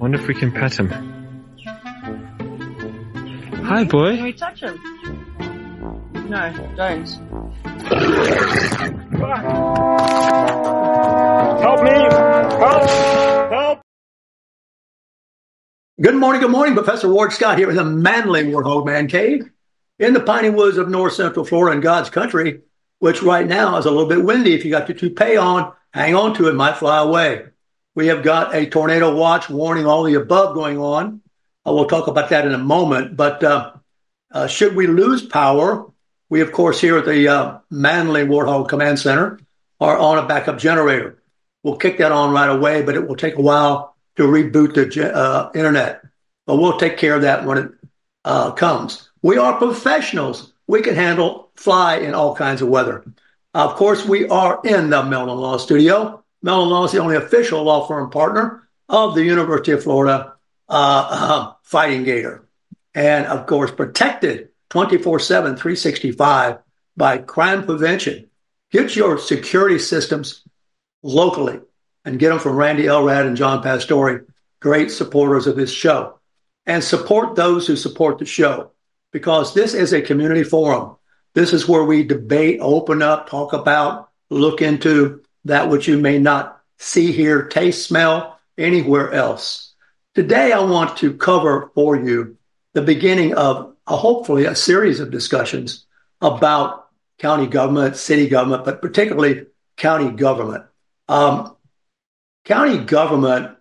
Wonder if we can pet him. Hi, boy. Can we touch him? No, don't. Help me! Help! Help! Good morning, good morning. Professor Ward Scott here in the Manly Warthog Man Cave in the piney woods of north central Florida in God's country, which right now is a little bit windy. If you got your toupee on, hang on to it, might fly away. We have got a tornado watch warning, all the above going on. Uh, we'll talk about that in a moment. But uh, uh, should we lose power, we, of course, here at the uh, Manly Warthog Command Center are on a backup generator. We'll kick that on right away, but it will take a while to reboot the uh, internet. But we'll take care of that when it comes. We are professionals. We can handle fly in all kinds of weather. Of course, we are in the Mellon Law Studio. Mellon Law is the only official law firm partner of the University of Florida uh, uh, Fighting Gator. And of course, protected 24 7, 365 by crime prevention. Get your security systems locally and get them from Randy Elrad and John Pastore, great supporters of this show. And support those who support the show because this is a community forum. This is where we debate, open up, talk about, look into that which you may not see, hear, taste, smell anywhere else. Today, I want to cover for you the beginning of a, hopefully a series of discussions about county government, city government, but particularly county government. Um, county government,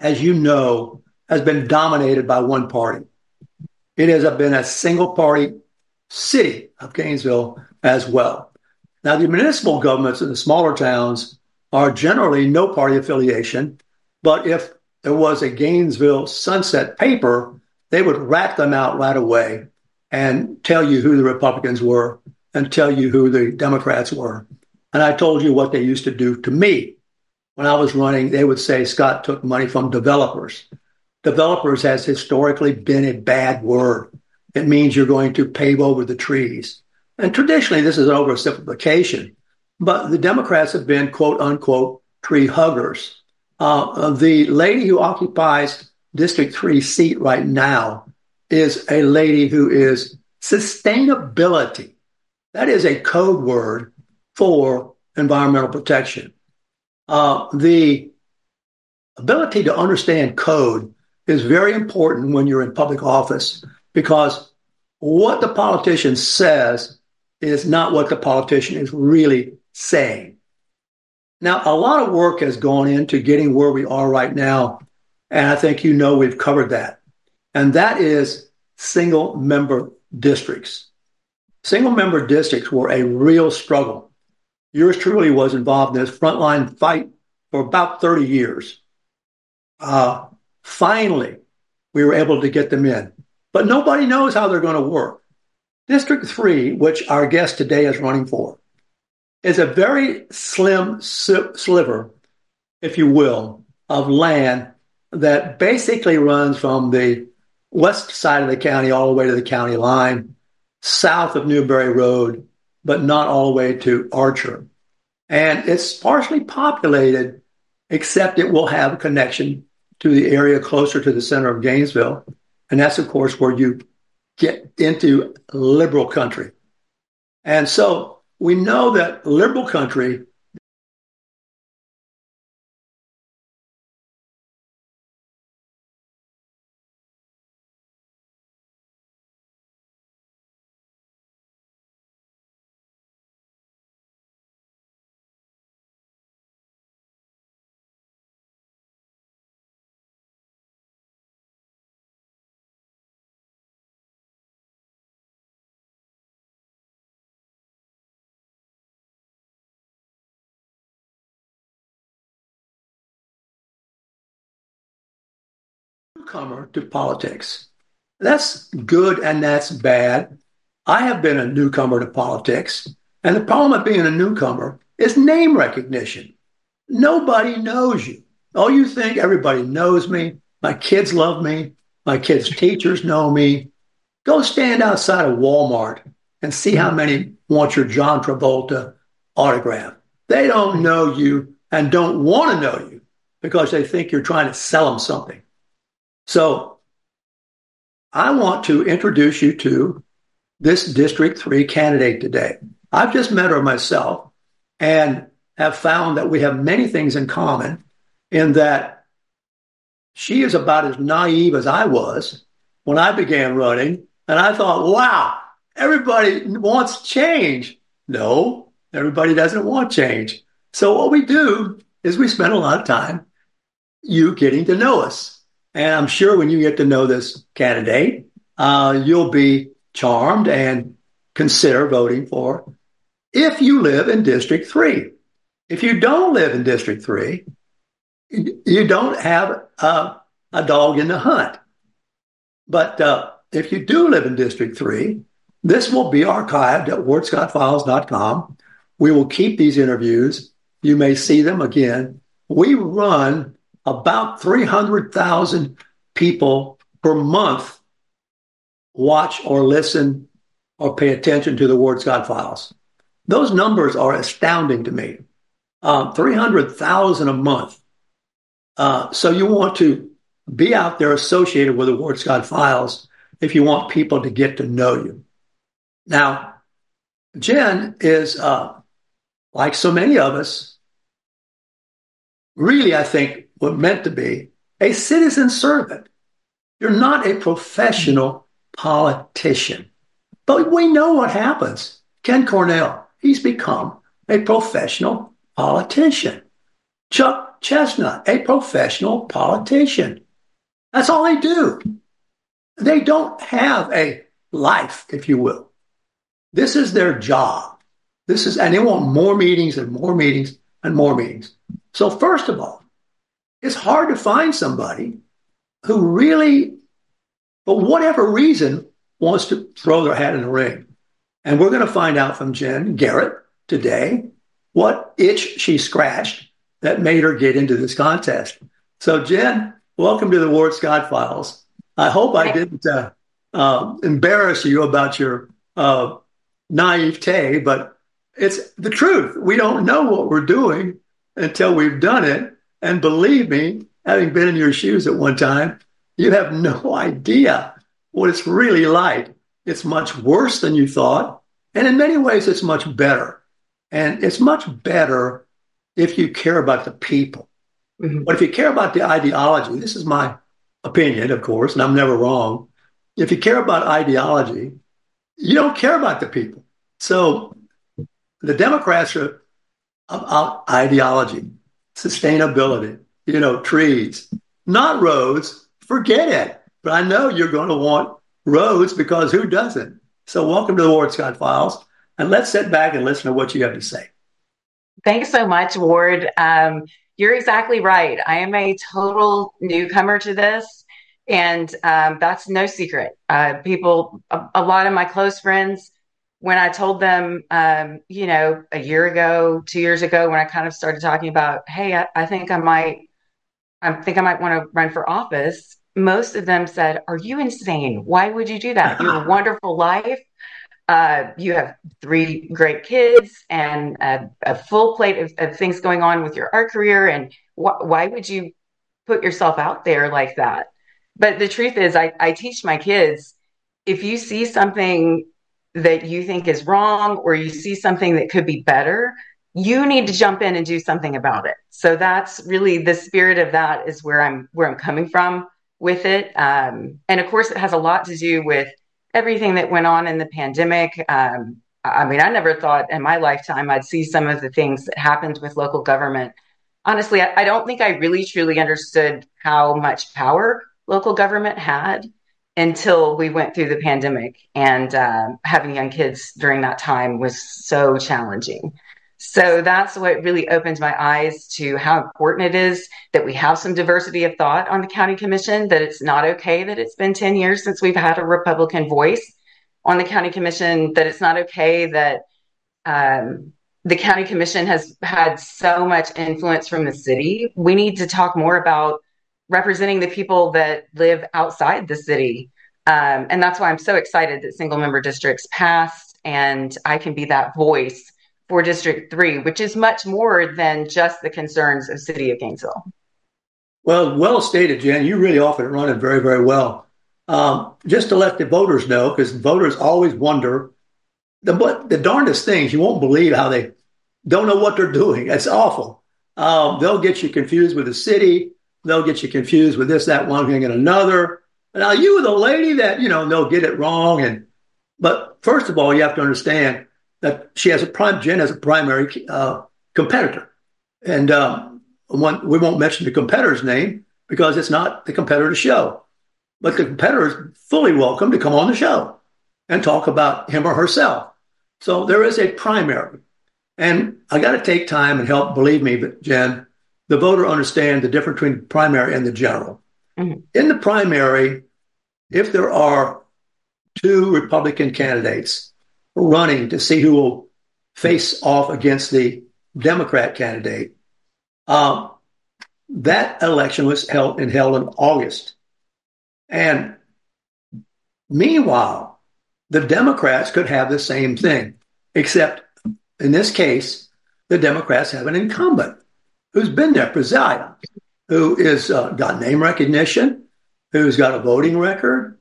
as you know, has been dominated by one party. It has been a single party city of Gainesville as well. Now, the municipal governments in the smaller towns are generally no party affiliation, but if there was a Gainesville sunset paper, they would rat them out right away and tell you who the Republicans were and tell you who the Democrats were. And I told you what they used to do to me. When I was running, they would say Scott took money from developers. Developers has historically been a bad word. It means you're going to pave over the trees. And traditionally, this is oversimplification, but the Democrats have been quote unquote tree huggers. Uh, the lady who occupies District 3 seat right now is a lady who is sustainability. That is a code word for environmental protection. Uh, the ability to understand code is very important when you're in public office because what the politician says is not what the politician is really saying. Now, a lot of work has gone into getting where we are right now. And I think you know we've covered that. And that is single member districts. Single member districts were a real struggle. Yours truly was involved in this frontline fight for about 30 years. Uh, finally, we were able to get them in, but nobody knows how they're going to work. District 3, which our guest today is running for, is a very slim sliver, if you will, of land that basically runs from the west side of the county all the way to the county line, south of Newberry Road, but not all the way to Archer. And it's sparsely populated, except it will have a connection to the area closer to the center of Gainesville. And that's, of course, where you get into liberal country. And so we know that liberal country newcomer to politics. That's good and that's bad. I have been a newcomer to politics. And the problem of being a newcomer is name recognition. Nobody knows you. Oh, you think everybody knows me. My kids love me. My kids' teachers know me. Go stand outside of Walmart and see how many want your John Travolta autograph. They don't know you and don't want to know you because they think you're trying to sell them something. So I want to introduce you to this District 3 candidate today. I've just met her myself and have found that we have many things in common in that she is about as naive as I was when I began running. And I thought, wow, everybody wants change. No, everybody doesn't want change. So what we do is we spend a lot of time you getting to know us. And I'm sure when you get to know this candidate, uh, you'll be charmed and consider voting for if you live in District 3. If you don't live in District 3, you don't have a, a dog in the hunt. But uh, if you do live in District 3, this will be archived at wardscottfiles.com. We will keep these interviews. You may see them again. We run about 300,000 people per month watch or listen or pay attention to the Ward Scott files. Those numbers are astounding to me. Um, 300,000 a month. Uh, so you want to be out there associated with the Ward Scott files if you want people to get to know you. Now, Jenn is, uh, like so many of us, really, I think, were meant to be a citizen servant. You're not a professional politician. But we know what happens. Ken Cornell, he's become a professional politician. Chuck Chestnut, a professional politician. That's all they do. They don't have a life, if you will. This is their job. This is, and they want more meetings and more meetings and more meetings. So, first of all, it's hard to find somebody who really, for whatever reason, wants to throw their hat in the ring. And we're going to find out from Jenn Garrett today what itch she scratched that made her get into this contest. So, Jenn, welcome to the Ward Scott Files. I hope I didn't uh, uh, embarrass you about your uh, naivete, but it's the truth. We don't know what we're doing until we've done it. And believe me, having been in your shoes at one time, you have no idea what it's really like. It's much worse than you thought. And in many ways, it's much better. And it's much better if you care about the people. Mm-hmm. But if you care about the ideology, this is my opinion, of course, and I'm never wrong. If you care about ideology, you don't care about the people. So the Democrats are about ideology sustainability, you know, trees, not roads. Forget it. But I know you're going to want roads because who doesn't? So welcome to the Ward Scott Files. And let's sit back and listen to what you have to say. Thanks so much, Ward. Um, you're exactly right. I am a total newcomer to this, and um, that's no secret. Uh, people, a, a, lot of my close friends, when I told them, um, you know, a year ago, two years ago, when I kind of started talking about, hey, I, I think I might, I think I might want to run for office. Most of them said, "Are you insane? Why would you do that? You have a wonderful life. Uh, you have three great kids and a, a full plate of, of, things going on with your art career. And wh- why would you put yourself out there like that?" But the truth is, I, I teach my kids if you see something that you think is wrong or you see something that could be better, you need to jump in and do something about it. So that's really the spirit of that is where I'm where I'm coming from with it. Um, and of course, it has a lot to do with everything that went on in the pandemic. Um, I mean, I never thought in my lifetime I'd see some of the things that happened with local government. Honestly, I, I don't think I really truly understood how much power local government had until we went through the pandemic and uh, having young kids during that time was so challenging So that's what really opened my eyes to how important it is that we have some diversity of thought on the county commission, that it's not okay that it's been 10 years since we've had a Republican voice on the county commission, that it's not okay that um, the county commission has had so much influence from the city. We need to talk more about representing the people that live outside the city. Um, and that's why I'm so excited that single member districts passed and I can be that voice for District 3, which is much more than just the concerns of City of Gainesville. Well, well stated, Jenn. You really often run it very, very well. Um, just to let the voters know, because voters always wonder the the darndest things. You won't believe how they don't know what they're doing. It's awful. Um, they'll get you confused with the city. They'll get you confused with this, that, one thing, and another. Now, you, the lady that you know, they'll get it wrong. And but first of all, you have to understand that she has a prime. Jenn has a primary uh, competitor, and um, one, we won't mention the competitor's name because it's not the competitor's show. But the competitor is fully welcome to come on the show and talk about him or herself. So there is a primary. And I got to take time and help, believe me, but Jenn, the voter understand the difference between the primary and the general. Mm-hmm. In the primary, if there are two Republican candidates running to see who will face off against the Democrat candidate, um, that election was held and held in August. And meanwhile, the Democrats could have the same thing, except in this case, the Democrats have an incumbent who's been there, presiding, who is uh, got name recognition, who's got a voting record,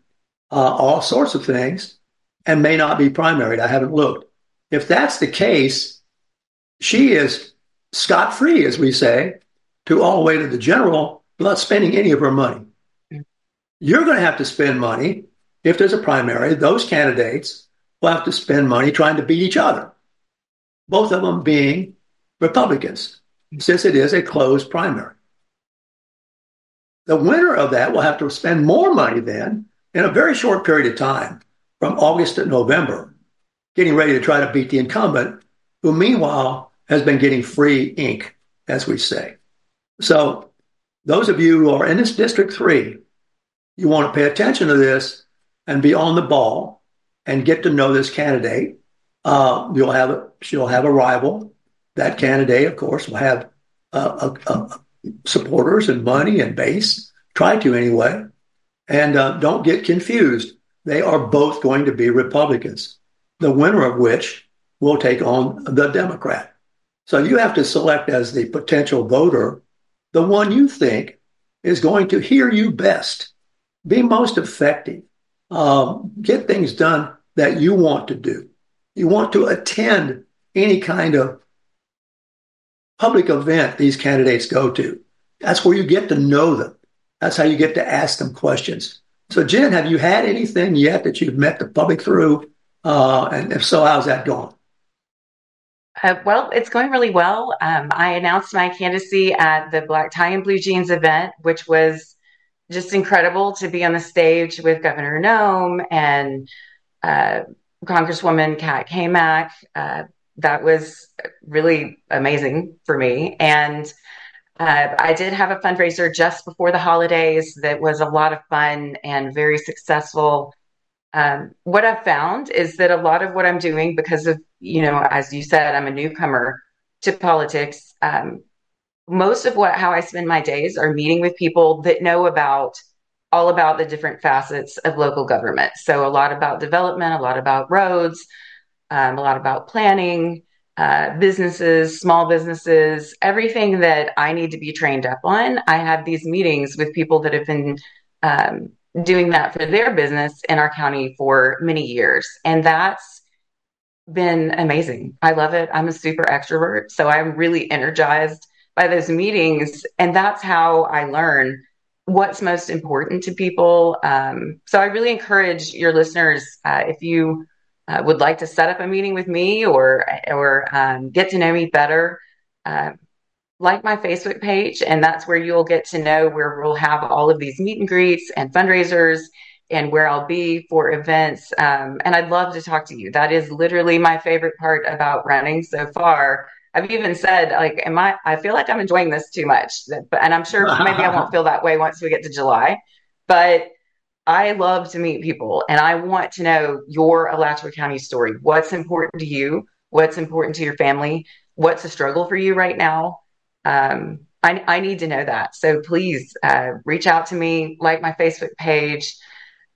uh, all sorts of things, and may not be primaried. I haven't looked. If that's the case, she is scot free, as we say, to all the way to the general without spending any of her money. You're going to have to spend money if there's a primary. Those candidates will have to spend money trying to beat each other, both of them being Republicans, since it is a closed primary. The winner of that will have to spend more money then in a very short period of time, from August to November, getting ready to try to beat the incumbent, who meanwhile has been getting free ink, as we say. So, those of you who are in this District 3, you want to pay attention to this and be on the ball and get to know this candidate. Uh, you'll have she'll have a rival. That candidate, of course, will have uh, uh, supporters and money and base. Try to anyway, and uh, don't get confused. They are both going to be Republicans. The winner of which will take on the Democrat. So you have to select as the potential voter the one you think is going to hear you best, be most effective, um, get things done that you want to do. You want to attend any kind of public event these candidates go to. That's where you get to know them. That's how you get to ask them questions. So, Jenn, have you had anything yet that you've met the public through? Uh, and if so, how's that going? Uh, well, it's going really well. Um, I announced my candidacy at the Black Tie and Blue Jeans event, which was just incredible to be on the stage with Governor Noem and uh, Congresswoman Kat Cammack. That was really amazing for me. And uh, I did have a fundraiser just before the holidays that was a lot of fun and very successful. Um, what I've found is that a lot of what I'm doing, because of, you know, as you said, I'm a newcomer to politics. Um, most of what how I spend my days are meeting with people that know about all about the different facets of local government. So a lot about development, a lot about roads, um, a lot about planning, uh, businesses, small businesses, everything that I need to be trained up on. I have these meetings with people that have been um, doing that for their business in our county for many years, and that's been amazing. I love it. I'm a super extrovert, so I'm really energized by those meetings. And that's how I learn what's most important to people. Um, so I really encourage your listeners, uh, if you uh, would like to set up a meeting with me or, or um, get to know me better, uh, like my Facebook page. And that's where you'll get to know where we'll have all of these meet and greets and fundraisers and where I'll be for events. Um, and I'd love to talk to you. That is literally my favorite part about running so far I've even said, like, am I, I feel like I'm enjoying this too much. And I'm sure maybe I won't feel that way once we get to July. But I love to meet people and I want to know your Alachua County story. What's important to you? What's important to your family? What's a struggle for you right now? Um, I, I, need to know that. So please uh, reach out to me, like my Facebook page,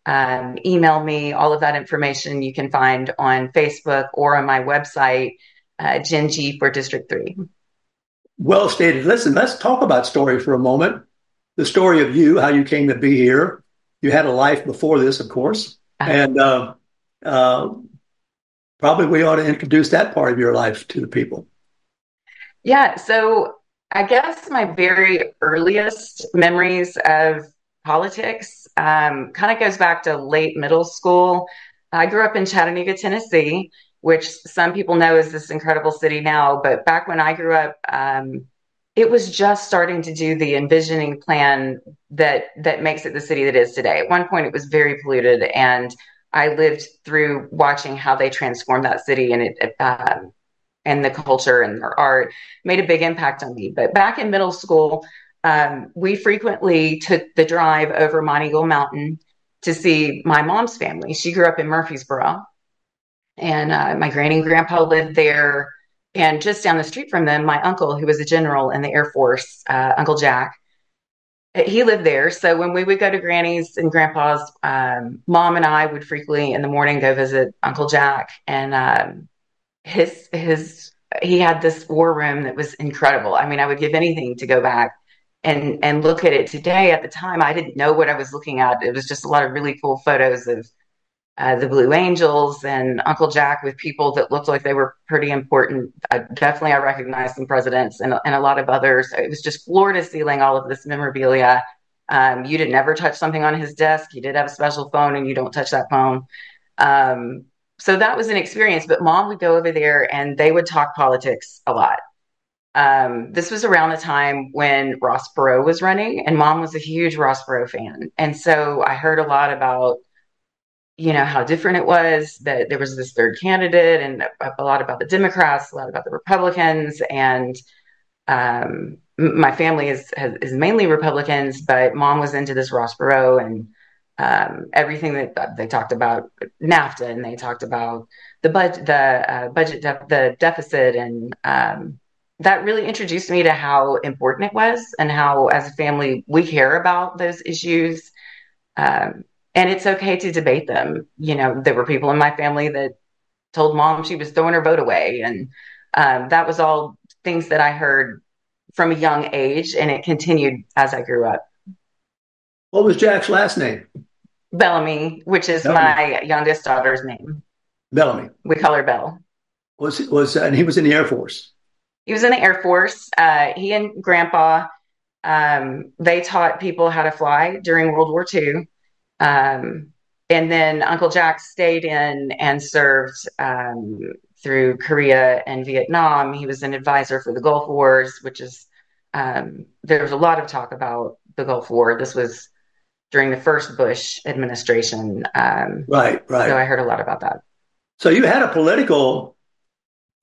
um, email me. All of that information you can find on Facebook or on my website, uh, Jenn G for District 3. Well stated. Listen, let's talk about story for a moment. The story of you, how you came to be here. You had a life before this, of course. Uh-huh. And uh, uh, probably we ought to introduce that part of your life to the people. Yeah. So I guess my very earliest memories of politics um, kind of goes back to late middle school. I grew up in Chattanooga, Tennessee, which some people know is this incredible city now. But back when I grew up, um, it was just starting to do the envisioning plan that that makes it the city that is today. At one point, it was very polluted, and I lived through watching how they transformed that city, and it, um, and the culture and their art made a big impact on me. But back in middle school, um, we frequently took the drive over Monteagle Mountain to see my mom's family. She grew up in Murfreesboro, and uh, my granny and grandpa lived there. And just down the street from them, my uncle, who was a general in the Air Force, uh, Uncle Jack, he lived there. So when we would go to Granny's and Grandpa's, um, mom and I would frequently in the morning go visit Uncle Jack, and um, his his he had this war room that was incredible. I mean, I would give anything to go back and and look at it today. At the time, I didn't know what I was looking at. It was just a lot of really cool photos of uh, the Blue Angels and Uncle Jack with people that looked like they were pretty important. Uh, definitely, I recognized some presidents and, and a lot of others. It was just floor to ceiling, all of this memorabilia. Um, you didn't ever touch something on his desk. He did have a special phone, and you don't touch that phone. Um, so that was an experience. But mom would go over there and they would talk politics a lot. Um, this was around the time when Ross Perot was running, and mom was a huge Ross Perot fan. And so I heard a lot about, you know, how different it was that there was this third candidate, and a, lot about the Democrats, a lot about the Republicans. And um, my family is, is mainly Republicans, but mom was into this Ross Perot and um, everything that they talked about NAFTA and they talked about the budget, the uh, budget, de- the deficit, and um, that really introduced me to how important it was and how, as a family, we care about those issues. Um, and it's okay to debate them. You know, there were people in my family that told mom she was throwing her vote away, and um, that was all things that I heard from a young age, and it continued as I grew up. What was Jack's last name? Bellamy, which is Bellamy. my youngest daughter's name. Bellamy. We call her Bell. Was was uh, and he was in the Air Force. He was in the Air Force. Uh, he and Grandpa, um, they taught people how to fly during World War II. Um, and then Uncle Jack stayed in and served um, through Korea and Vietnam. He was an advisor for the Gulf Wars, which is um, there was a lot of talk about the Gulf War. This was during the first Bush administration. Um, right, right. So I heard a lot about that. So you had a political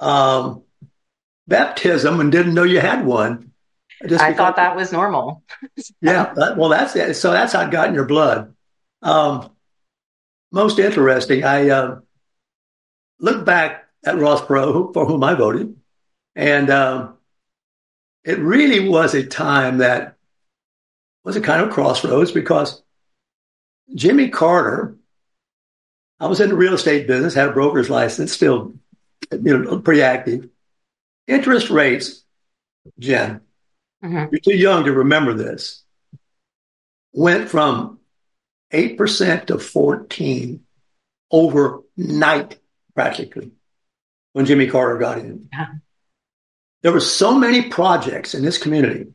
um, baptism and didn't know you had one. I thought that was normal. yeah, well, that's it. So that's how it got in your blood. Um, most interesting. I uh, look back at Ross Perot, for whom I voted, and um, it really was a time that was a kind of crossroads because Jimmy Carter, I was in the real estate business, had a broker's license, still you know, pretty active. Interest rates, Jenn, mm-hmm. you're too young to remember this, went from 8% to 14 overnight, practically, when Jimmy Carter got in. Yeah. There were so many projects in this community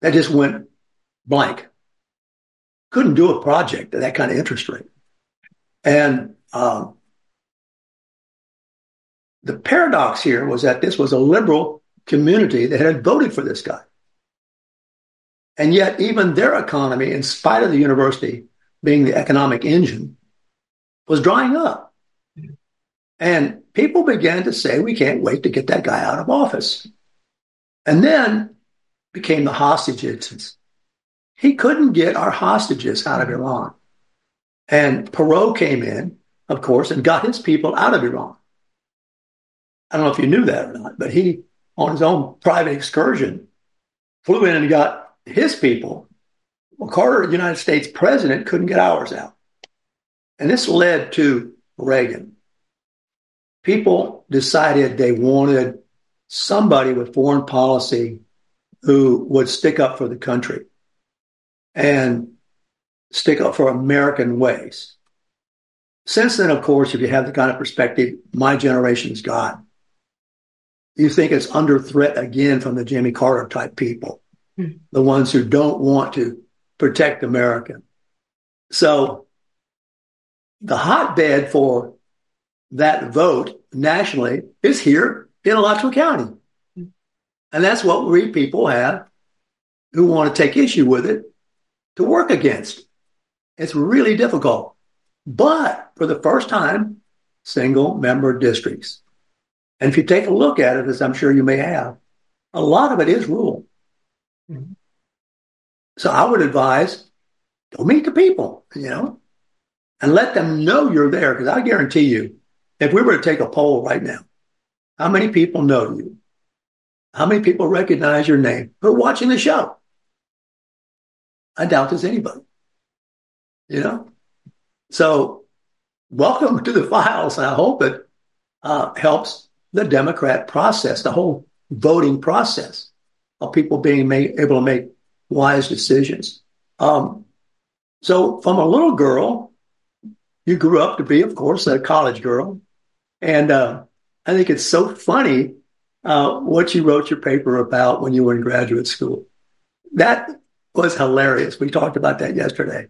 that just went blank. Couldn't do a project at that kind of interest rate. And um, the paradox here was that this was a liberal community that had voted for this guy. And yet, even their economy, in spite of the university being the economic engine, was drying up. And people began to say, we can't wait to get that guy out of office. And then became the hostage incidents. He couldn't get our hostages out of Iran. And Perot came in, of course, and got his people out of Iran. I don't know if you knew that or not, but he, on his own private excursion, flew in and got his people. Well, Carter, United States president, couldn't get ours out. And this led to Reagan. People decided they wanted somebody with foreign policy who would stick up for the country and stick up for American ways. Since then, of course, if you have the kind of perspective my generation's got, you think it's under threat again from the Jimmy Carter type people. The ones who don't want to protect America. So the hotbed for that vote nationally is here in Alachua County. And that's what we people have who want to take issue with it to work against. It's really difficult. But for the first time, single member districts. And if you take a look at it, as I'm sure you may have, a lot of it is rural. So I would advise go meet the people, you know, and let them know you're there. Because I guarantee you, if we were to take a poll right now, how many people know you? How many people recognize your name who are watching the show? I doubt there's anybody, you know? So welcome to the files. I hope it uh, helps the Democrat process, the whole voting process of people being made, able to make wise decisions. Um, so from a little girl, you grew up to be, of course, a college girl. And uh, I think it's so funny uh, what you wrote your paper about when you were in graduate school. That was hilarious. We talked about that yesterday.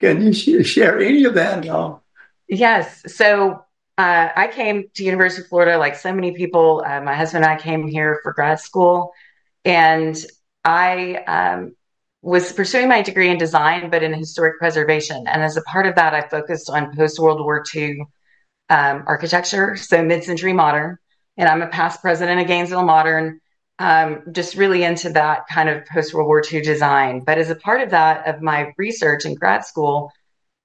Can you share any of that at all? Yes. So uh, I came to University of Florida, like so many people. Uh, my husband and I came here for grad school, and I um, was pursuing my degree in design, but in historic preservation. And as a part of that, I focused on post World War II um, architecture, so mid century modern. And I'm a past president of Gainesville Modern, um, just really into that kind of post World War II design. But as a part of that, of my research in grad school,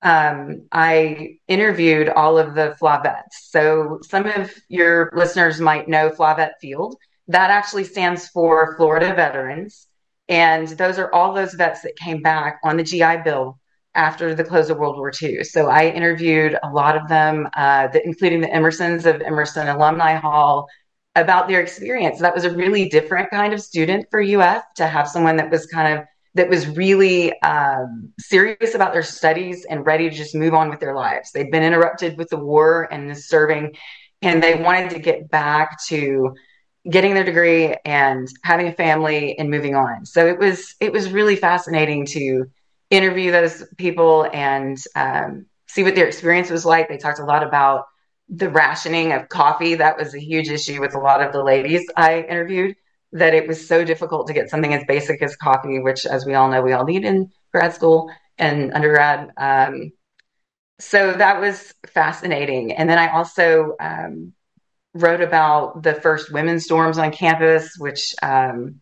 um, I interviewed all of the FLAVETs. So some of your listeners might know FLAVET Field. That actually stands for Florida Veterans. And those are all those vets that came back on the GI Bill after the close of World War II. So I interviewed a lot of them, uh, the, including the Emersons of Emerson Alumni Hall, about their experience. That was a really different kind of student for UF to have someone that was kind of that was really um, serious about their studies and ready to just move on with their lives. They'd been interrupted with the war and serving, and they wanted to get back to getting their degree and having a family and moving on. So it was it was really fascinating to interview those people and um, see what their experience was like. They talked a lot about the rationing of coffee. That was a huge issue with a lot of the ladies I interviewed. That it was so difficult to get something as basic as coffee, which, as we all know, we all need in grad school and undergrad. Um, so that was fascinating. And then I also um, wrote about the first women's dorms on campus, which um,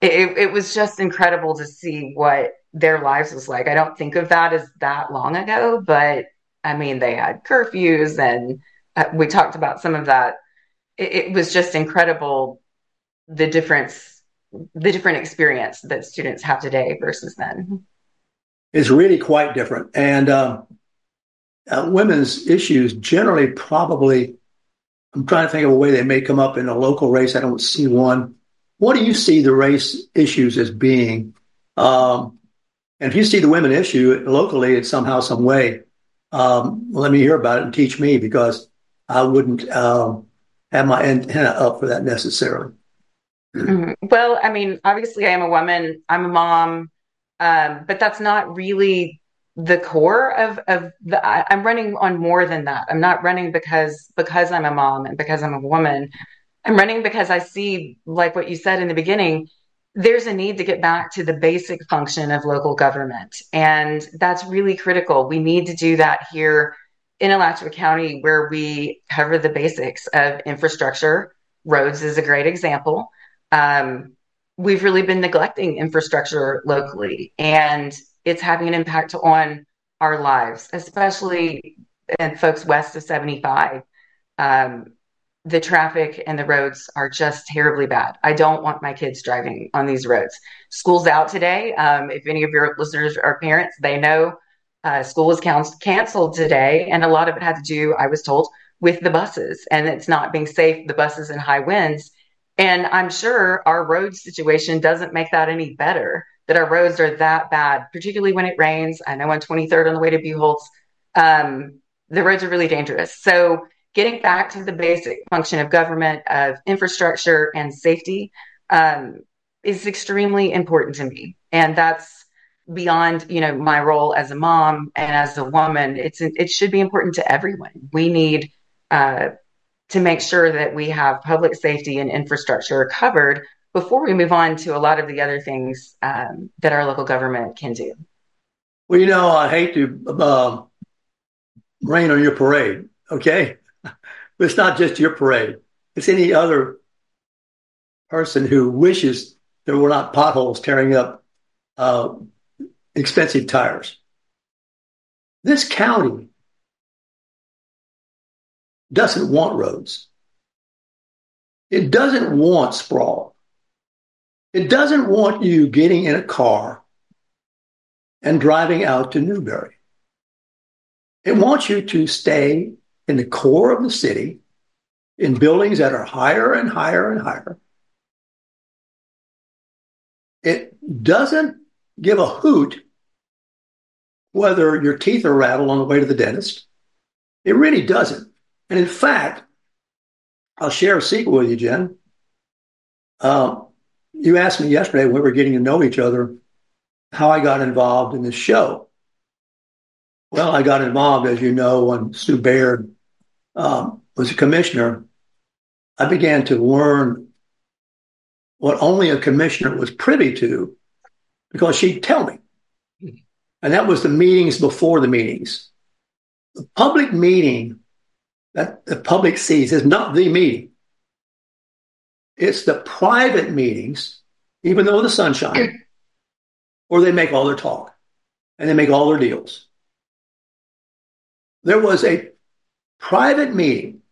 it, it, was just incredible to see what their lives was like. I don't think of that as that long ago, but I mean, they had curfews and uh, we talked about some of that. It, it, was just incredible the difference, the different experience that students have today versus then. It's really quite different. And uh, uh, women's issues generally probably I'm trying to think of a way they may come up in a local race. I don't see one. What do you see the race issues as being? Um, and if you see the women issue locally in somehow, some way, um, let me hear about it and teach me because I wouldn't um, have my antenna up for that necessarily. Mm-hmm. Well, I mean, obviously, I am a woman. I'm a mom, um, but that's not really the core of of the I, am running on more than that. I'm not running because because I'm a mom and because I'm a woman. I'm running because I see, like what you said in the beginning, there's a need to get back to the basic function of local government. And that's really critical. We need to do that here in Alachua County, where we cover the basics of infrastructure, roads is a great example. Um, we've really been neglecting infrastructure locally, and it's having an impact on our lives, especially in folks west of 75. Um, the traffic and the roads are just terribly bad. I don't want my kids driving on these roads. School's out today. Um, if any of your listeners are parents, they know uh, school was canceled today, and a lot of it had to do, I was told, with the buses, and it's not being safe. The buses in high winds, and I'm sure our road situation doesn't make that any better. That our roads are that bad, particularly when it rains. I know on 23rd on the way to Buchholz, um, the roads are really dangerous. So getting back to the basic function of government, of infrastructure and safety, um, is extremely important to me, and that's beyond you know my role as a mom and as a woman it's it should be important to everyone we need uh, to make sure that we have public safety and infrastructure covered before we move on to a lot of the other things um, that our local government can do well you know i hate to uh, rain on your parade okay but it's not just your parade it's any other person who wishes there were not potholes tearing up uh, expensive tires. This county doesn't want roads. It doesn't want sprawl. It doesn't want you getting in a car and driving out to Newberry. It wants you to stay in the core of the city in buildings that are higher and higher and higher. It doesn't give a hoot whether your teeth are rattled on the way to the dentist. It really doesn't. And in fact, I'll share a secret with you, Jenn. Um, you asked me yesterday when we were getting to know each other how I got involved in this show. Well, I got involved, as you know, when Sue Baird um, was a commissioner. I began to learn what only a commissioner was privy to because she'd tell me. And that was the meetings before the meetings. The public meeting that the public sees is not the meeting. It's the private meetings, even though the sunshine, where they make all their talk and they make all their deals. There was a private meeting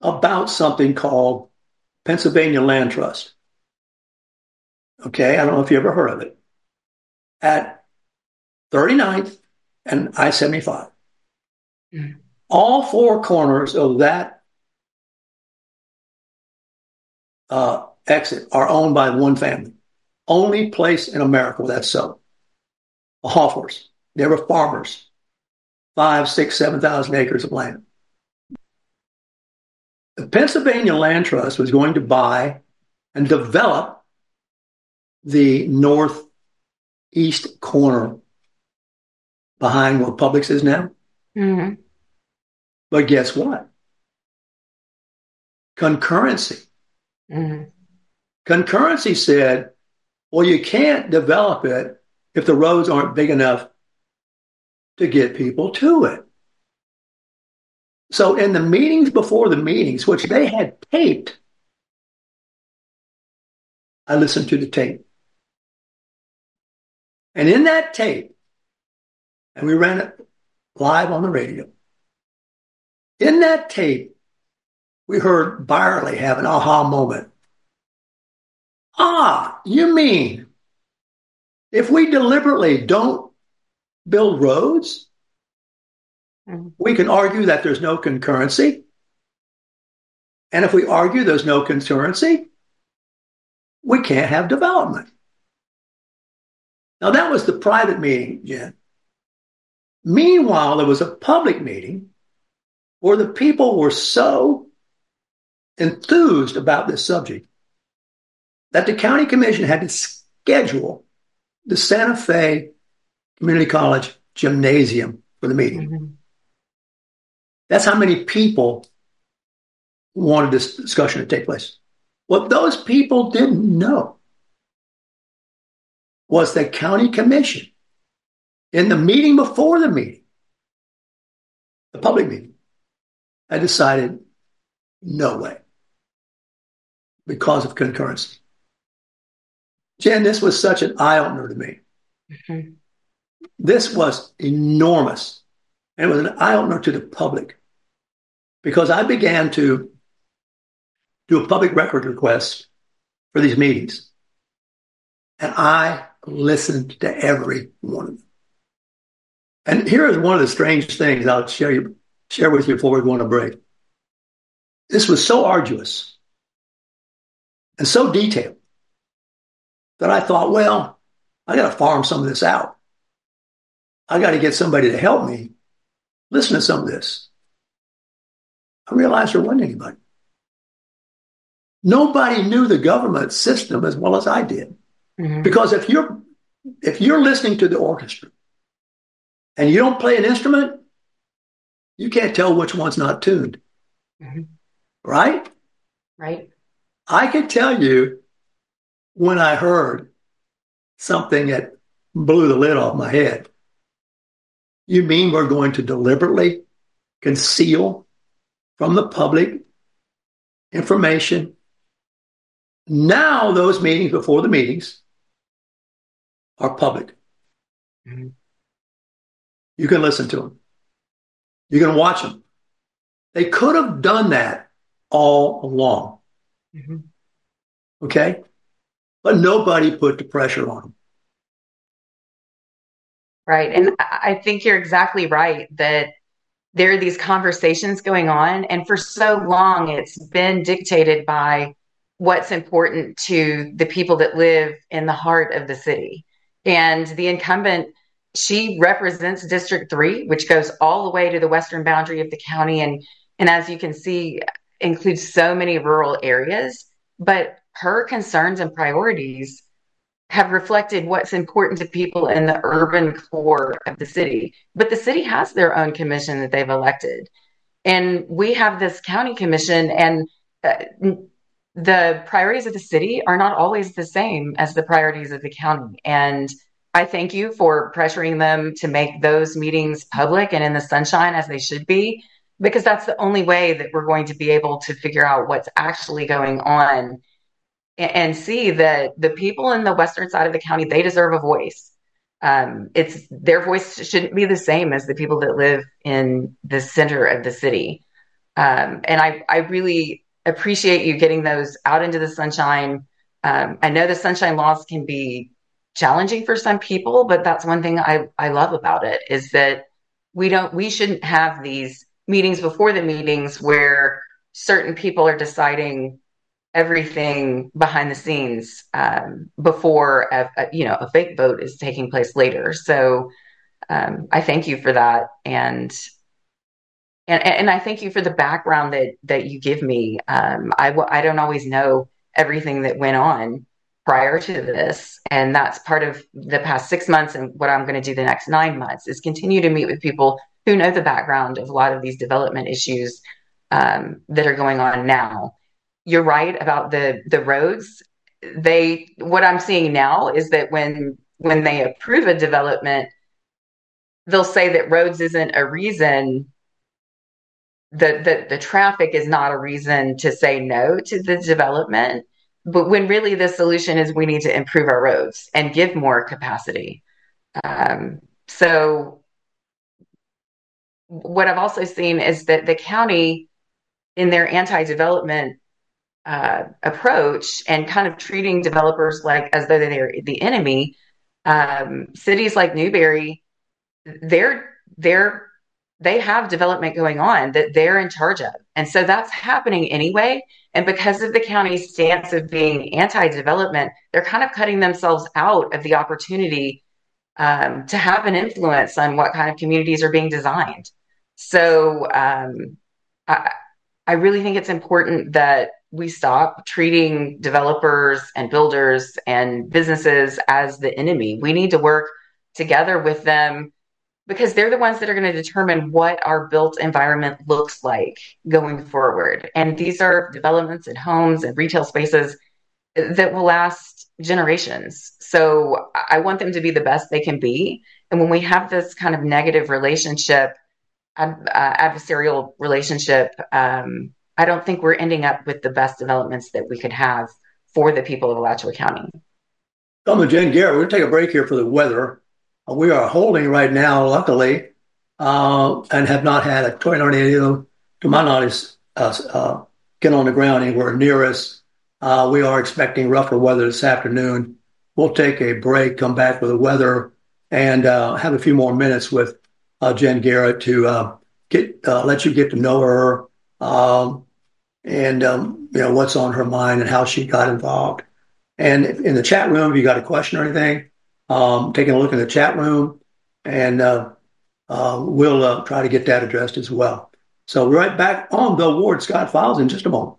about something called Pennsylvania Land Trust. Okay, I don't know if you ever heard of it at 39th and I 75. Mm. All four corners of that uh, exit are owned by one family. Only place in America where that's so. The Hoffers. They were farmers. Five, six, seven thousand acres of land. The Pennsylvania Land Trust was going to buy and develop the northeast corner behind where Publix is now. Mm-hmm. But guess what? Concurrency. Mm-hmm. Concurrency said, well, you can't develop it if the roads aren't big enough to get people to it. So in the meetings before the meetings, which they had taped, I listened to the tape. And in that tape, and we ran it live on the radio, in that tape, we heard Byerly have an aha moment. Ah, you mean if we deliberately don't build roads, mm-hmm. we can argue that there's no concurrency. And if we argue there's no concurrency, we can't have development. Now, that was the private meeting, Jenn. Meanwhile, there was a public meeting where the people were so enthused about this subject that the county commission had to schedule the Santa Fe Community College gymnasium for the meeting. Mm-hmm. That's how many people wanted this discussion to take place. What those people didn't know was the county commission in the meeting before the meeting the public meeting, had decided no way because of concurrency. Jenn, this was such an eye opener to me. Mm-hmm. This was enormous. And it was an eye opener to the public because I began to do a public record request for these meetings. And I listened to every one of them. And here is one of the strange things I'll share, you, share with you before we go on a break. This was so arduous and so detailed that I thought, well, I got to farm some of this out. I got to get somebody to help me listen to some of this. I realized there wasn't anybody. Nobody knew the government system as well as I did. Mm-hmm. Because if you're if you're listening to the orchestra and you don't play an instrument, you can't tell which one's not tuned. Mm-hmm. Right? Right. I could tell you when I heard something that blew the lid off my head. You mean we're going to deliberately conceal from the public information? Now, those meetings before the meetings are public. Mm-hmm. You can listen to them, you can watch them. They could have done that all along. Mm-hmm. Okay? But nobody put the pressure on them. Right. And I think you're exactly right that there are these conversations going on. And for so long, it's been dictated by what's important to the people that live in the heart of the city. And the incumbent, she represents District 3, which goes all the way to the western boundary of the county. And, and as you can see, includes so many rural areas. But her concerns and priorities have reflected what's important to people in the urban core of the city. But the city has their own commission that they've elected. And we have this county commission, and uh, the priorities of the city are not always the same as the priorities of the county. And I thank you for pressuring them to make those meetings public and in the sunshine as they should be, because that's the only way that we're going to be able to figure out what's actually going on and see that the people in the western side of the county they deserve a voice. Um, it's their voice shouldn't be the same as the people that live in the center of the city. Um, and I, I really appreciate you getting those out into the sunshine. Um, i know the sunshine laws can be challenging for some people but that's one thing I, I love about it is that we don't we shouldn't have these meetings before the meetings where certain people are deciding everything behind the scenes um, before a, a, you know a fake vote is taking place later. So um, I thank you for that, and and and I thank you for the background that that you give me. Um, I I don't always know everything that went on prior to this, and that's part of the past six months and what I'm going to do the next nine months is continue to meet with people who know the background of a lot of these development issues um, that are going on now. You're right about the the roads. They what I'm seeing now is that when when they approve a development, they'll say that roads isn't a reason the, the the traffic is not a reason to say no to the development. But when really the solution is we need to improve our roads and give more capacity. Um, so what i've also seen is that the county in their anti-development uh, approach and kind of treating developers like as though they're the enemy. Um, cities like Newberry, they're they're they have development going on that they're in charge of, and so that's happening anyway. And because of the county's stance of being anti-development, they're kind of cutting themselves out of the opportunity um, to have an influence on what kind of communities are being designed. So um, I, I really think it's important that we stop treating developers and builders and businesses as the enemy. We need to work together with them because they're the ones that are going to determine what our built environment looks like going forward. And these are developments and homes and retail spaces that will last generations. So I want them to be the best they can be. And when we have this kind of negative relationship ad, uh, adversarial relationship, um, I don't think we're ending up with the best developments that we could have for the people of Alachua County. To Jenn Garrett. We're going to take a break here for the weather. Uh, we are holding right now, luckily, uh, and have not had a tornado, to my knowledge, uh, uh, get on the ground anywhere near us. Uh, we are expecting rougher weather this afternoon. We'll take a break, come back with the weather, and have a few more minutes with Jenn Garrett to get let you get to know her um, and um, you know what's on her mind and how she got involved. And in the chat room, if you got a question or anything, um, taking a look in the chat room, and uh, uh, we'll uh, try to get that addressed as well. So right back on the Ward Scott Files in just a moment.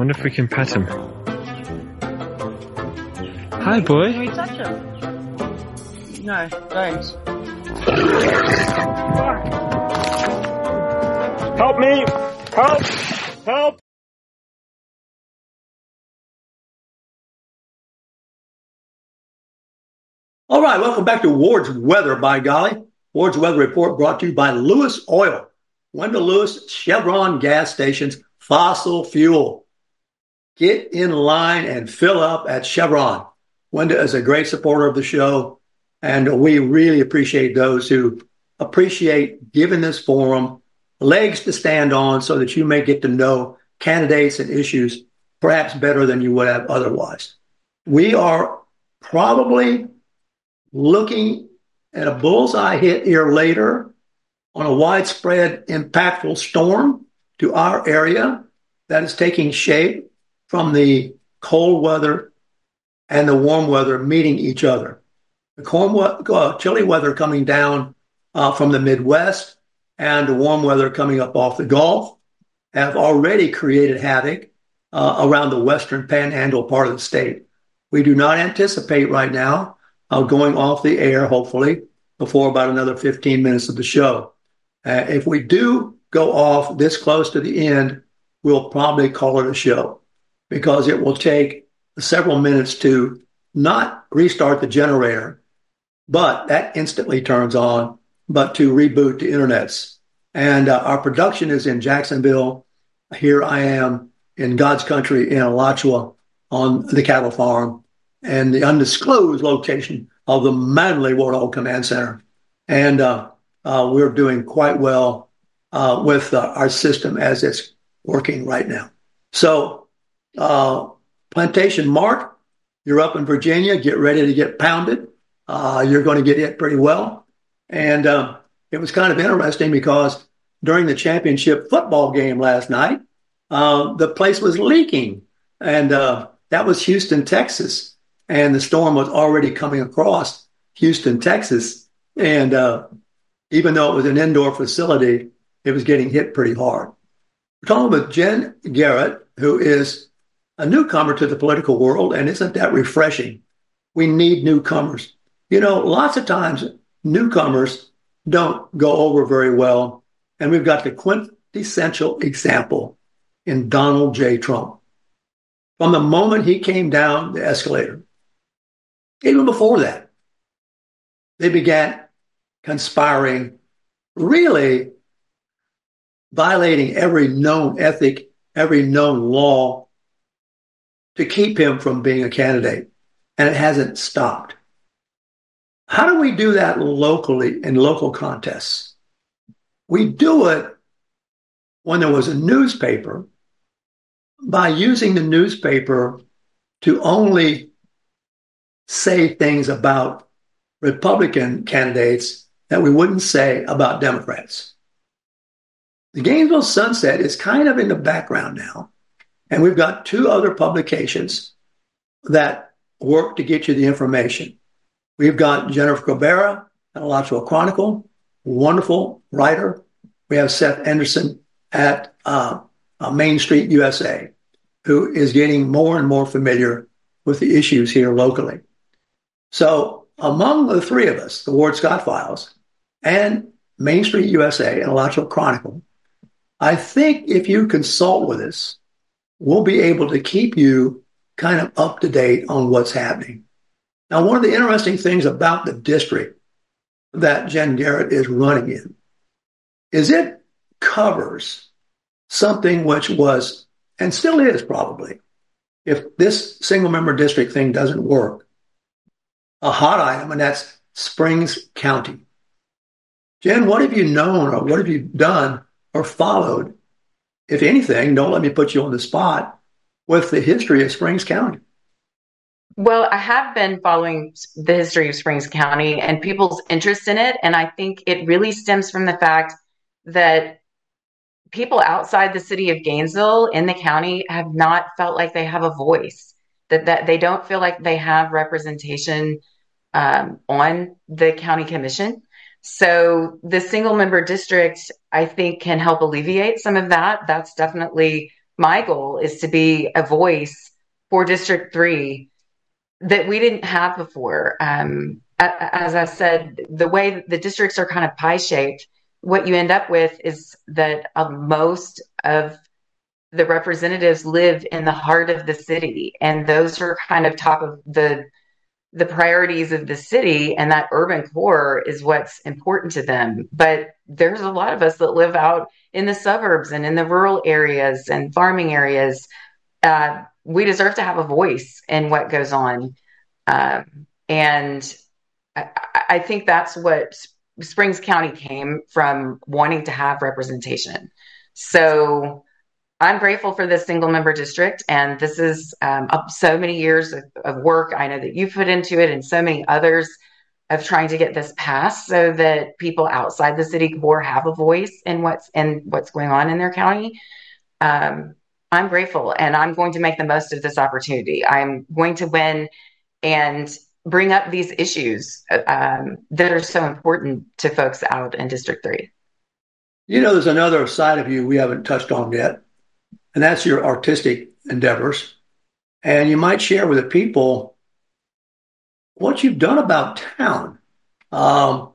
Wonder if we can pet him. Hi, boy. Can we touch him? No, don't. Help me! Help! Help! All right, welcome back to Ward's Weather, by golly. Ward's Weather Report brought to you by Lewis Oil. Wenda Lewis Chevron gas stations, fossil fuel. Get in line and fill up at Chevron. Wenda is a great supporter of the show, and we really appreciate those who appreciate giving this forum legs to stand on so that you may get to know candidates and issues perhaps better than you would have otherwise. We are probably looking at a bullseye hit here later on a widespread impactful storm to our area that is taking shape from the cold weather and the warm weather meeting each other. The cold, uh, chilly weather coming down uh, from the Midwest and the warm weather coming up off the Gulf have already created havoc uh, around the western panhandle part of the state. We do not anticipate right now uh, going off the air, hopefully, before about another 15 minutes of the show. Uh, if we do go off this close to the end, we'll probably call it a show because it will take several minutes to not restart the generator, but that instantly turns on, but to reboot the internets. And uh, our production is in Jacksonville. Here I am in God's country in Alachua on the cattle farm and the undisclosed location of the Manley Warthog Command Center. And uh, uh, we're doing quite well uh, with uh, our system as it's working right now. So, uh, Plantation Mark, you're up in Virginia. Get ready to get pounded. Uh, you're going to get hit pretty well. And it was kind of interesting because during the championship football game last night, the place was leaking. And that was Houston, Texas. And the storm was already coming across Houston, Texas. And uh, even though it was an indoor facility, it was getting hit pretty hard. We're talking with Jenn Garrett, who is a newcomer to the political world. And isn't that refreshing? We need newcomers. You know, lots of times newcomers don't go over very well. And we've got the quintessential example in Donald J. Trump from the moment he came down the escalator. Even before that, they began conspiring, really violating every known ethic, every known law to keep him from being a candidate. And it hasn't stopped. How do we do that locally in local contests? We do it when there was a newspaper by using the newspaper to only say things about Republican candidates that we wouldn't say about Democrats. The Gainesville Sunset is kind of in the background now. And we've got two other publications that work to get you the information. We've got Jennifer Cabrera Alachua Chronicle, wonderful writer. We have Seth Anderson at uh, uh, Main Street USA, who is getting more and more familiar with the issues here locally. So, among the three of us, the Ward Scott Files and Main Street USA and Alachua Chronicle, I think if you consult with us, we'll be able to keep you kind of up to date on what's happening. Now, one of the interesting things about the district that Jenn Garrett is running in is it covers something which was and still is probably if this single member district thing doesn't work a hot item and that's springs county jenn what have you known or what have you done or followed if anything don't let me put you on the spot with the history of springs county well, I have been following the history of Springs County and people's interest in it. And I think it really stems from the fact that people outside the city of Gainesville in the county have not felt like they have a voice, that, that they don't feel like they have representation um, on the county commission. So the single member district, I think, can help alleviate some of that. That's definitely my goal is to be a voice for District 3 that we didn't have before. Um, as I said, the way the districts are kind of pie shaped, what you end up with is that uh, most of the representatives live in the heart of the city and those are kind of top of the the priorities of the city and that urban core is what's important to them. But there's a lot of us that live out in the suburbs and in the rural areas and farming areas. Uh, we deserve to have a voice in what goes on. Um, and I, I think that's what Springs County came from wanting to have representation. So I'm grateful for this single member district. And this is um, so many years of, of, work I know that you put into it and so many others of trying to get this passed so that people outside the city core have a voice in what's in what's going on in their county. Um, I'm grateful and I'm going to make the most of this opportunity. I'm going to win and bring up these issues um, that are so important to folks out in District 3. You know, there's another side of you we haven't touched on yet, and that's your artistic endeavors. And you might share with the people what you've done about town. Um,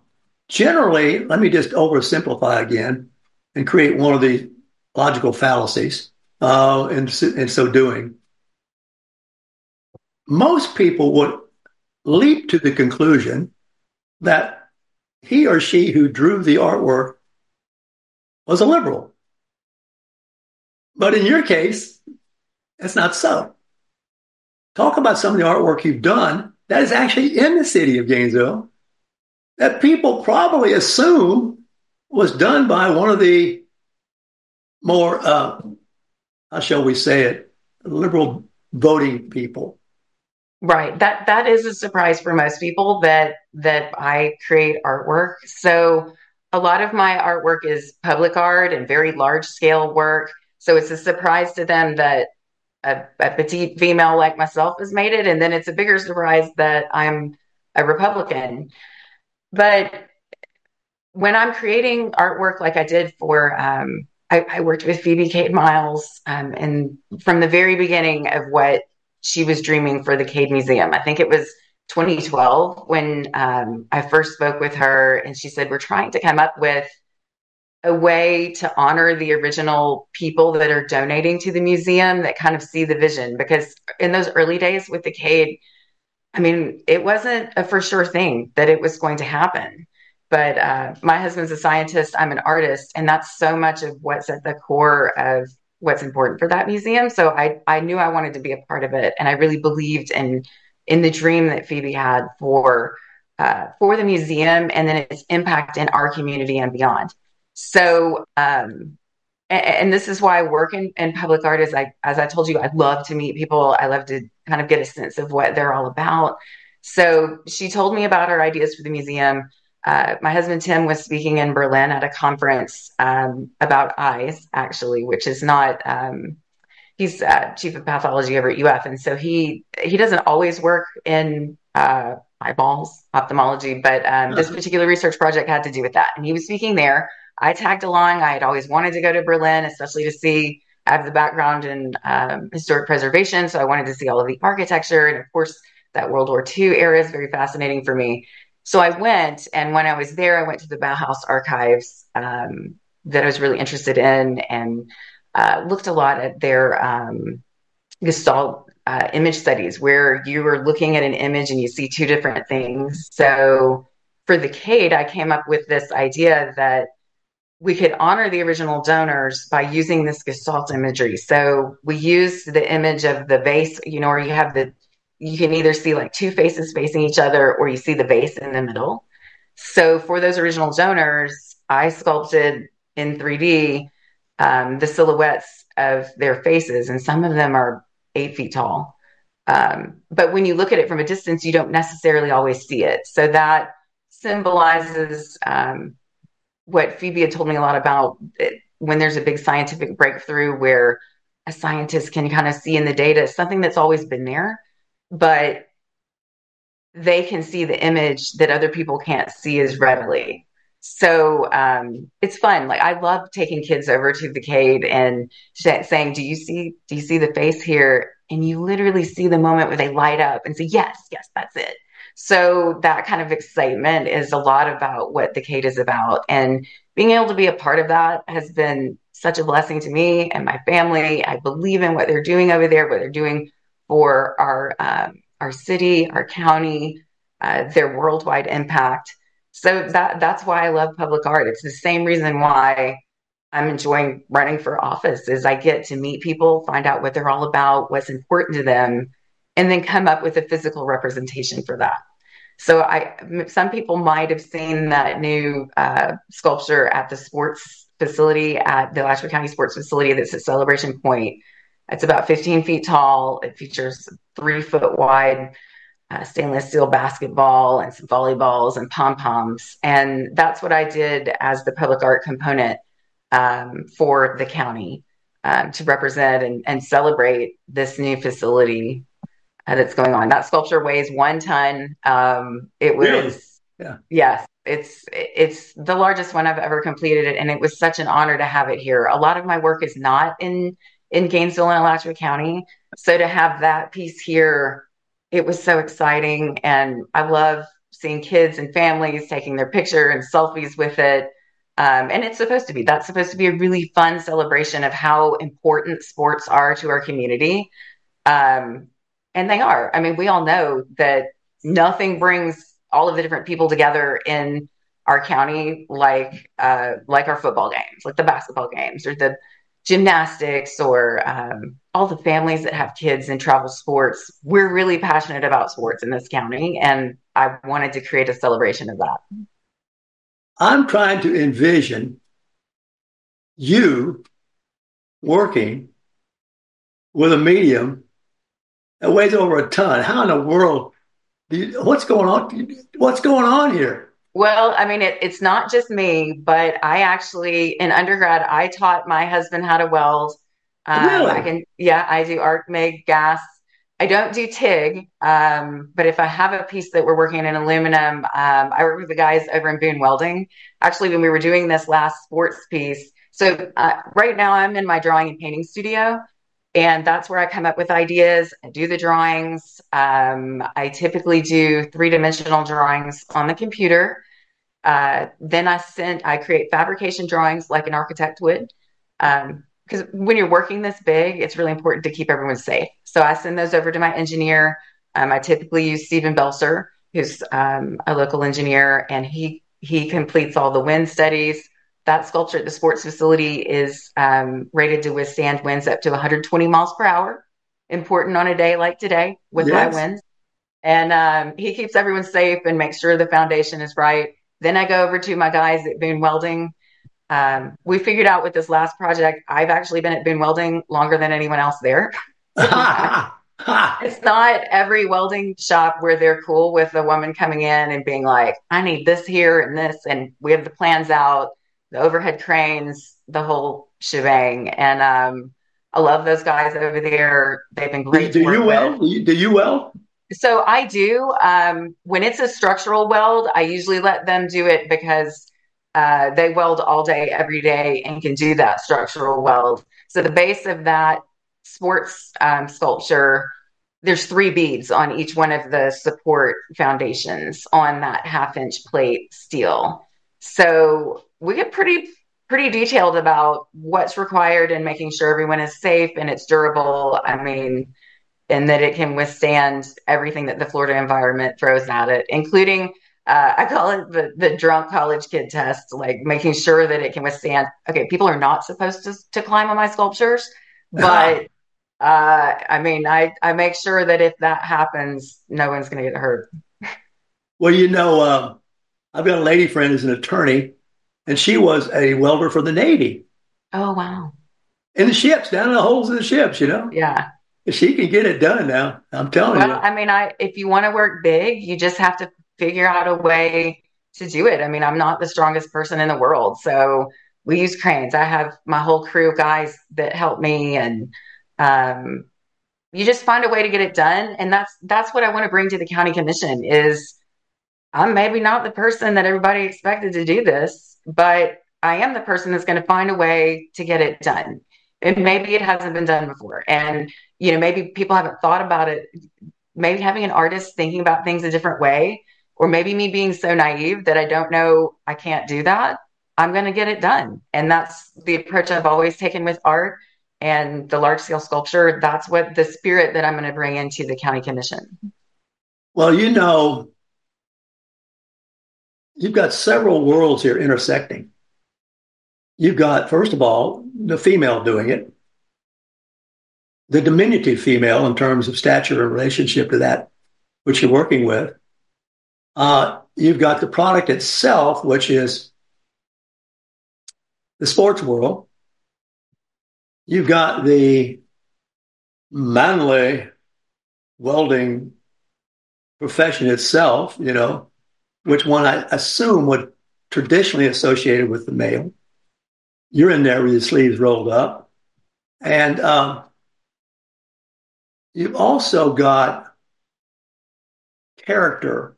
generally, let me just oversimplify again and create one of the logical fallacies uh, in, in so doing. Most people would leap to the conclusion that he or she who drew the artwork was a liberal. But in your case, That's not so. Talk about some of the artwork you've done that is actually in the city of Gainesville that people probably assume was done by one of the more, uh, how shall we say it, liberal voting people. Right. That that is a surprise for most people that that I create artwork. So a lot of my artwork is public art and very large scale work. So it's a surprise to them that a, a petite female like myself has made it, and then it's a bigger surprise that I'm a Republican. But when I'm creating artwork like I did for um, I, I, worked with Phoebe Cade Miles, um, and from the very beginning of what she was dreaming for the Cade Museum, I think it was 2012 when um, I first spoke with her, and she said, We're trying to come up with a way to honor the original people that are donating to the museum that kind of see the vision. Because in those early days with the Cade, I mean, it wasn't a for sure thing that it was going to happen. But uh, my husband's a scientist, I'm an artist, and that's so much of what's at the core of what's important for that museum. So I, I knew I wanted to be a part of it, and I really believed in in the dream that Phoebe had for uh, for the museum and then its impact in our community and beyond. So, um, and, and, this is why I work in, in public art. Is I, as I told you, I love to meet people. I love to kind of get a sense of what they're all about. So she told me about her ideas for the museum. Uh, my husband Tim was speaking in Berlin at a conference um, about eyes, actually, which is not um, he's uh, chief of pathology over at UF, and so he he doesn't always work in uh, eyeballs ophthalmology, but um, this uh-huh. particular research project had to do with that, and he was speaking there. I tagged along. I had always wanted to go to Berlin, especially to see. I have the background in um, historic preservation, so I wanted to see all of the architecture, and of course, that World War II era is very fascinating for me. So I went, and when I was there, I went to the Bauhaus archives um, that I was really interested in, and uh, looked a lot at their um, Gestalt uh, image studies, where you are looking at an image and you see two different things. So for the Cade, I came up with this idea that we could honor the original donors by using this Gestalt imagery. So we used the image of the vase, you know, where you have the, you can either see like two faces facing each other or you see the vase in the middle. So for those original donors, I sculpted in 3D um, the silhouettes of their faces, and some of them are eight feet tall. Um, but when you look at it from a distance, you don't necessarily always see it. So that symbolizes um, what Phoebe had told me a lot about it, when there's a big scientific breakthrough where a scientist can kind of see in the data something that's always been there, but they can see the image that other people can't see as readily. So um, it's fun. Like I love taking kids over to the Cade and saying, "Do you see? Do you see the face here?" And you literally see the moment where they light up and say, "Yes, yes, that's it." So that kind of excitement is a lot about what the Cade is about, and being able to be a part of that has been such a blessing to me and my family. I believe in what they're doing over there, what they're doing for our um, our city, our county, uh, their worldwide impact so that that's why I love public art. It's the same reason why I'm enjoying running for office is I get to meet people, find out what they're all about, what's important to them, and then come up with a physical representation for that. So I, some people might have seen that new uh, sculpture at the sports facility at the Alachua County Sports Facility that's at Celebration Point. It's about 15 feet tall. It features three foot wide uh, stainless steel basketball and some volleyballs and pom poms. And that's what I did as the public art component um, for the county um, to represent and, and, celebrate this new facility that's going on. That sculpture weighs one ton. Um, it was, really? yeah, yes, it's it's the largest one I've ever completed, it, and it was such an honor to have it here. A lot of my work is not in in Gainesville and Alachua County, so to have that piece here it was so exciting. And I love seeing kids and families taking their picture and selfies with it. Um, and it's supposed to be that's supposed to be a really fun celebration of how important sports are to our community. Um, and they are. I mean, we all know that nothing brings all of the different people together in our county like uh, like our football games, like the basketball games or the gymnastics or um, all the families that have kids in travel sports. We're really passionate about sports in this county, and I wanted to create a celebration of that. I'm trying to envision you working with a medium that weighs over a ton. How in the world? You, what's going on? What's going on here? Well, I mean, it, it's not just me, but I actually, in undergrad, I taught my husband how to weld. Um, really? I can, yeah, I do arc MIG gas. I don't do TIG, um, but if I have a piece that we're working in aluminum, um, I work with the guys over in Boone Welding. Actually, when we were doing this last sports piece, so uh, right now I'm in my drawing and painting studio, and that's where I come up with ideas. I do the drawings. Um, I typically do three dimensional drawings on the computer. Uh, then I send, I create fabrication drawings like an architect would. Because um, when you're working this big, it's really important to keep everyone safe. So I send those over to my engineer. Um, I typically use Stephen Belser, who's um, a local engineer, and he he completes all the wind studies that sculpture at the sports facility is um, rated to withstand winds up to 120 miles per hour. Important on a day like today with yes. high winds. And um, he keeps everyone safe and makes sure the foundation is right. Then I go over to my guys at Boone Welding. Um, we figured out with this last project, I've actually been at Boone Welding longer than anyone else there. it's not every welding shop where they're cool with a woman coming in and being like, I need this here and this. And we have the plans out the overhead cranes, the whole shebang. And um, I love those guys over there. They've been great. Do, do you well? Do you, do you well? So I do. Um, when it's a structural weld, I usually let them do it because uh, they weld all day, every day, and can do that structural weld. So the base of that sports um, sculpture, there's three beads on each one of the support foundations on that half inch plate steel. So we get pretty pretty detailed about what's required and making sure everyone is safe and it's durable. I mean, and that it can withstand everything that the Florida environment throws at it, including uh, I call it the the drunk college kid test, like making sure that it can withstand. Okay, people are not supposed to to climb on my sculptures, but uh, I mean, I I make sure that if that happens, no one's going to get hurt. Well, you know, uh, I've got a lady friend who's an attorney, and she was a welder for the Navy. Oh wow! In the ships, down in the holes of the ships, you know. Yeah. She can get it done now. I'm telling well, you. I mean, I if you want to work big, you just have to figure out a way to do it. I mean, I'm not the strongest person in the world, so we use cranes. I have my whole crew of guys that help me, and um, you just find a way to get it done. And that's that's what I want to bring to the county commission is I'm maybe not the person that everybody expected to do this, but I am the person that's going to find a way to get it done. And maybe it hasn't been done before. And, you know, maybe people haven't thought about it. Maybe having an artist thinking about things a different way, or maybe me being so naive that I don't know I can't do that. I'm going to get it done. And that's the approach I've always taken with art and the large scale sculpture. That's what the spirit that I'm going to bring into the county commission. Well, you know, you've got several worlds here intersecting. You've got, first of all, the female doing it, the diminutive female in terms of stature and relationship to that which you're working with. Uh, you've got the product itself, which is the sports world. You've got the manly welding profession itself, you know, which one I assume would traditionally associated with the male. You're in there with your sleeves rolled up. And um, you've also got character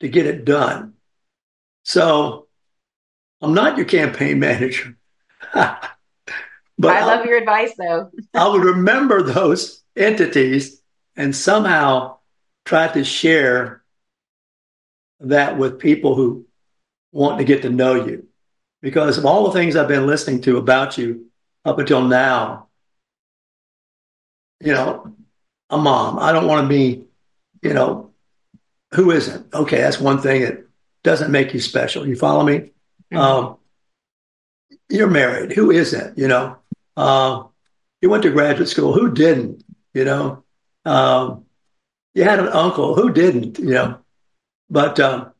to get it done. So I'm not your campaign manager. but I love I'll, your advice, though. I would remember those entities and somehow try to share that with people who want to get to know you. Because of all the things I've been listening to about you up until now, you know, a mom. I don't want to be, you know, who isn't? Okay, that's one thing that doesn't make you special. You follow me? Mm-hmm. Um, you're married. Who isn't? You know, Uh, you went to graduate school. Who didn't? You know, um, you had an uncle. Who didn't? You know, but um,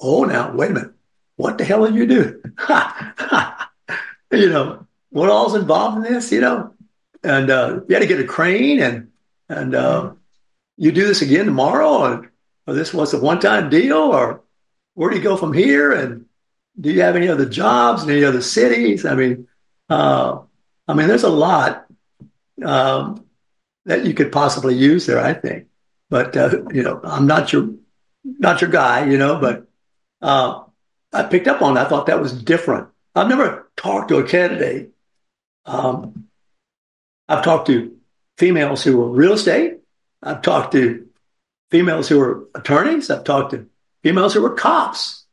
oh, now wait a minute. What the hell did you do? you know, what all's involved in this? You know, and uh, you had to get a crane and and uh, you do this again tomorrow, and or this was a one time deal, or where do you go from here? And do you have any other jobs in any other cities? I mean, uh, I mean, there's a lot um, that you could possibly use there, I think. But uh, you know, I'm not your not your guy, you know. But uh, I picked up on. That. I thought that was different. I've never talked to a candidate. Um, I've talked to females who were real estate. I've talked to females who were attorneys. I've talked to females who were cops.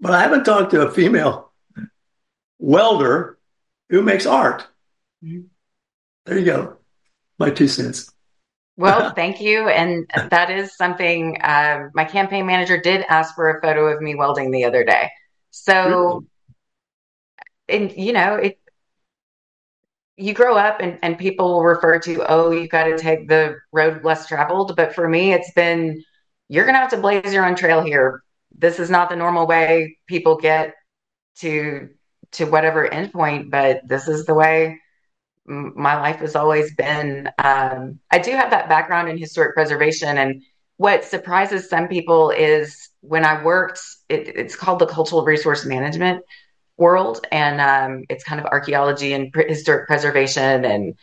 But I haven't talked to a female welder who makes art. There you go. My two cents. Well, thank you. And that is something uh, my campaign manager did ask for a photo of me welding the other day. So, and you know, it, you grow up and, and people will refer to, oh, you've got to take the road less traveled. But for me, it's been, you're going to have to blaze your own trail here. This is not the normal way people get to to whatever endpoint, but this is the way my life has always been. Um, I do have that background in historic preservation, and what surprises some people is when I worked, it, it's called the cultural resource management world, and um, it's kind of archaeology and historic preservation, and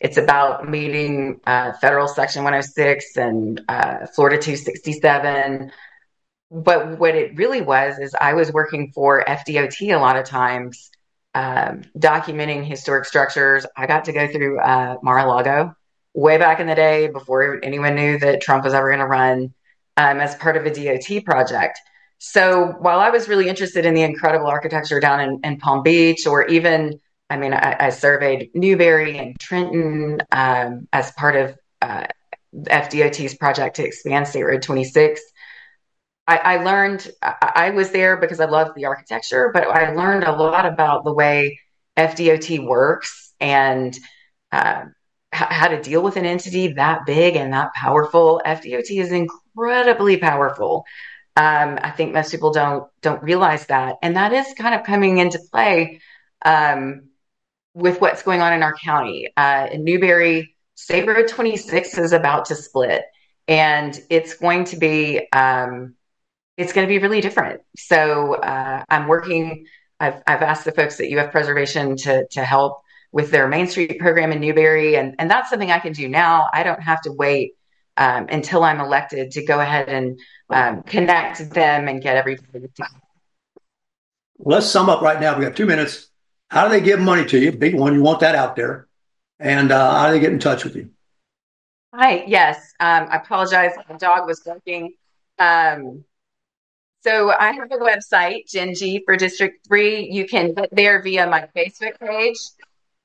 it's about meeting uh, federal section 106 and uh, Florida 267. But what it really was is I was working for FDOT a lot of times, um, documenting historic structures. I got to go through uh, Mar-a-Lago way back in the day before anyone knew that Trump was ever going to run um, as part of a DOT project. So while I was really interested in the incredible architecture down in, in Palm Beach, or even, I mean, I, I surveyed Newberry and Trenton um, as part of uh, FDOT's project to expand State Road 26. I, I learned, I, I was there because I loved the architecture, but I learned a lot about the way FDOT works and uh, how to deal with an entity that big and that powerful. FDOT is incredibly powerful. Um, I think most people don't don't realize that, and that is kind of coming into play um, with what's going on in our county. Uh, in Newberry, State Road 26 is about to split, and it's going to be um, it's going to be really different. So uh, I'm working. I've I've asked the folks at UF Preservation to to help with their Main Street program in Newberry, and and that's something I can do now. I don't have to wait um, until I'm elected to go ahead and um, connect them and get everybody. Let's sum up right now. We have two minutes. How do they give money to you? Big one. You want that out there. And uh, how do they get in touch with you? Hi. Yes. Um, I apologize. The dog was barking. Um, so I have a website, Jenn G for District 3. You can get there via my Facebook page.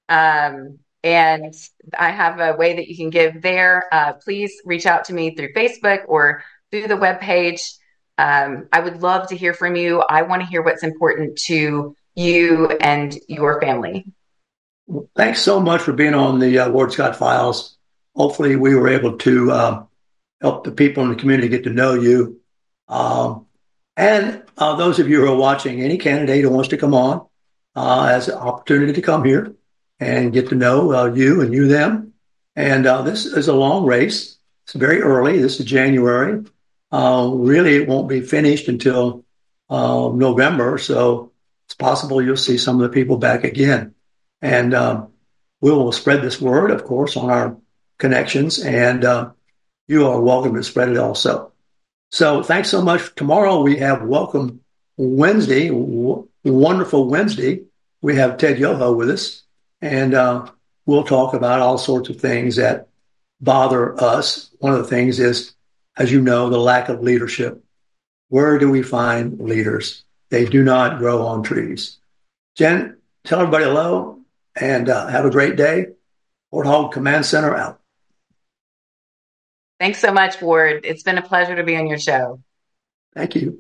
Um, and I have a way that you can give there. Uh, please reach out to me through Facebook or through the web page. Um, I would love to hear from you. I want to hear what's important to you and your family. Thanks so much for being on the uh, Ward Scott Files. Hopefully, we were able to uh, help the people in the community get to know you. Um, and uh, those of you who are watching, any candidate who wants to come on uh, has an opportunity to come here and get to know uh, you and you them. And uh, this is a long race. It's very early. This is January. Uh, really, it won't be finished until uh, November. So it's possible you'll see some of the people back again. And we will spread this word, of course, on our connections. And you are welcome to spread it also. So thanks so much. Tomorrow we have Welcome Wednesday, w- wonderful Wednesday. We have Ted Yoho with us. And uh, we'll talk about all sorts of things that bother us. One of the things is, as you know, the lack of leadership. Where do we find leaders? They do not grow on trees. Jenn, tell everybody hello and uh, have a great day. Warthog Command Center out. Thanks so much, Ward. It's been a pleasure to be on your show. Thank you.